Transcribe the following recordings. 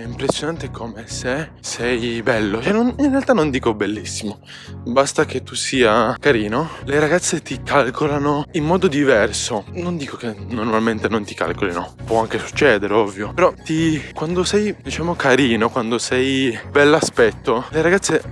è impressionante come se sei bello, cioè non, in realtà non dico bellissimo, basta che tu sia carino, le ragazze ti calcolano in modo diverso. Non dico che normalmente non ti calcolino, può anche succedere, ovvio, però ti, quando sei, diciamo, carino, quando sei bell'aspetto, le ragazze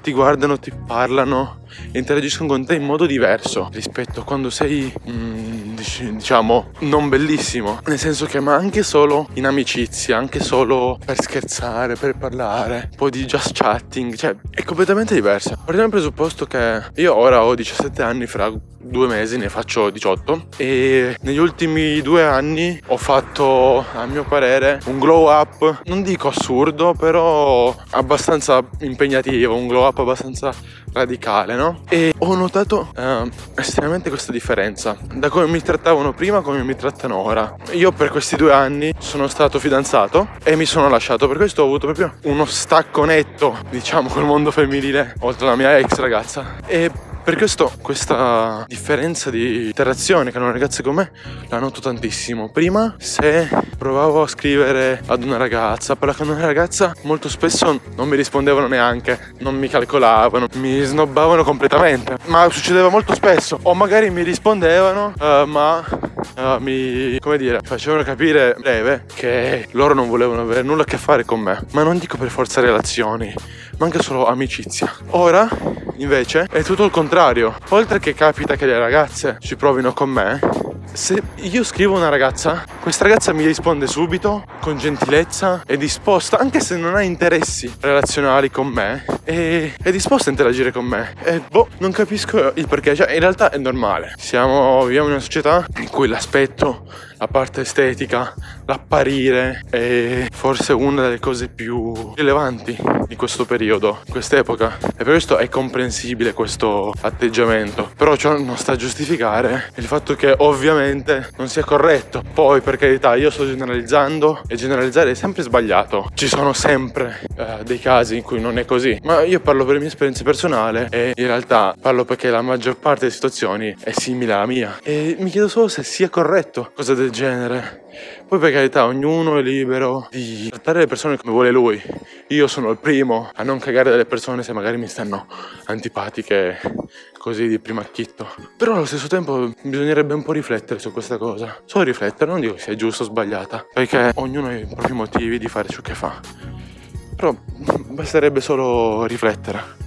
ti guardano, ti parlano interagiscono con te in modo diverso rispetto a quando sei mm, diciamo non bellissimo. Nel senso che ma anche solo in amicizia anche solo per scherzare per parlare un po' di just chatting cioè è completamente diversa partiamo dal presupposto che io ora ho 17 anni fra due mesi ne faccio 18 e negli ultimi due anni ho fatto a mio parere un glow up. Non dico assurdo però abbastanza impegnativo un glow up abbastanza radicale no? E ho notato eh, estremamente questa differenza da come mi trattavano prima a come mi trattano ora. Io per questi due anni sono stato fidanzato e mi sono lasciato. Per questo ho avuto proprio uno stacco netto diciamo col mondo femminile oltre alla mia ex ragazza. E per questo questa differenza di interazione che hanno ragazze con me la noto tantissimo. Prima se provavo a scrivere ad una ragazza, a parlare con una ragazza, molto spesso non mi rispondevano neanche, non mi calcolavano, mi snobbavano completamente. Ma succedeva molto spesso. O magari mi rispondevano, uh, ma uh, mi, come dire, facevano capire breve che loro non volevano avere nulla a che fare con me. Ma non dico per forza relazioni, ma anche solo amicizia. Ora, invece, è tutto il contrario. Oltre che capita che le ragazze ci provino con me, se io scrivo una ragazza, questa ragazza mi risponde subito, con gentilezza, è disposta, anche se non ha interessi relazionali con me, è, è disposta a interagire con me. E boh, non capisco il perché, cioè in realtà è normale. Siamo, viviamo in una società in cui l'aspetto, la parte estetica, l'apparire è forse una delle cose più rilevanti di questo periodo, in quest'epoca. E per questo è comprensibile questo atteggiamento. Però ciò non sta a giustificare il fatto che ovviamente non sia corretto. Poi per carità io sto generalizzando e generalizzare è sempre sbagliato. Ci sono sempre eh, dei casi in cui non è così. Ma io parlo per le mie esperienze personali e in realtà parlo perché la maggior parte delle situazioni è simile alla mia. E mi chiedo solo se sia corretto cosa del genere. Poi per carità, ognuno è libero di trattare le persone come vuole lui. Io sono il primo a non cagare delle persone se magari mi stanno antipatiche così di primo acchitto. Però allo stesso tempo bisognerebbe un po' riflettere su questa cosa. Solo riflettere, non dico sia giusto o sbagliata, perché ognuno ha i propri motivi di fare ciò che fa. Però basterebbe solo riflettere.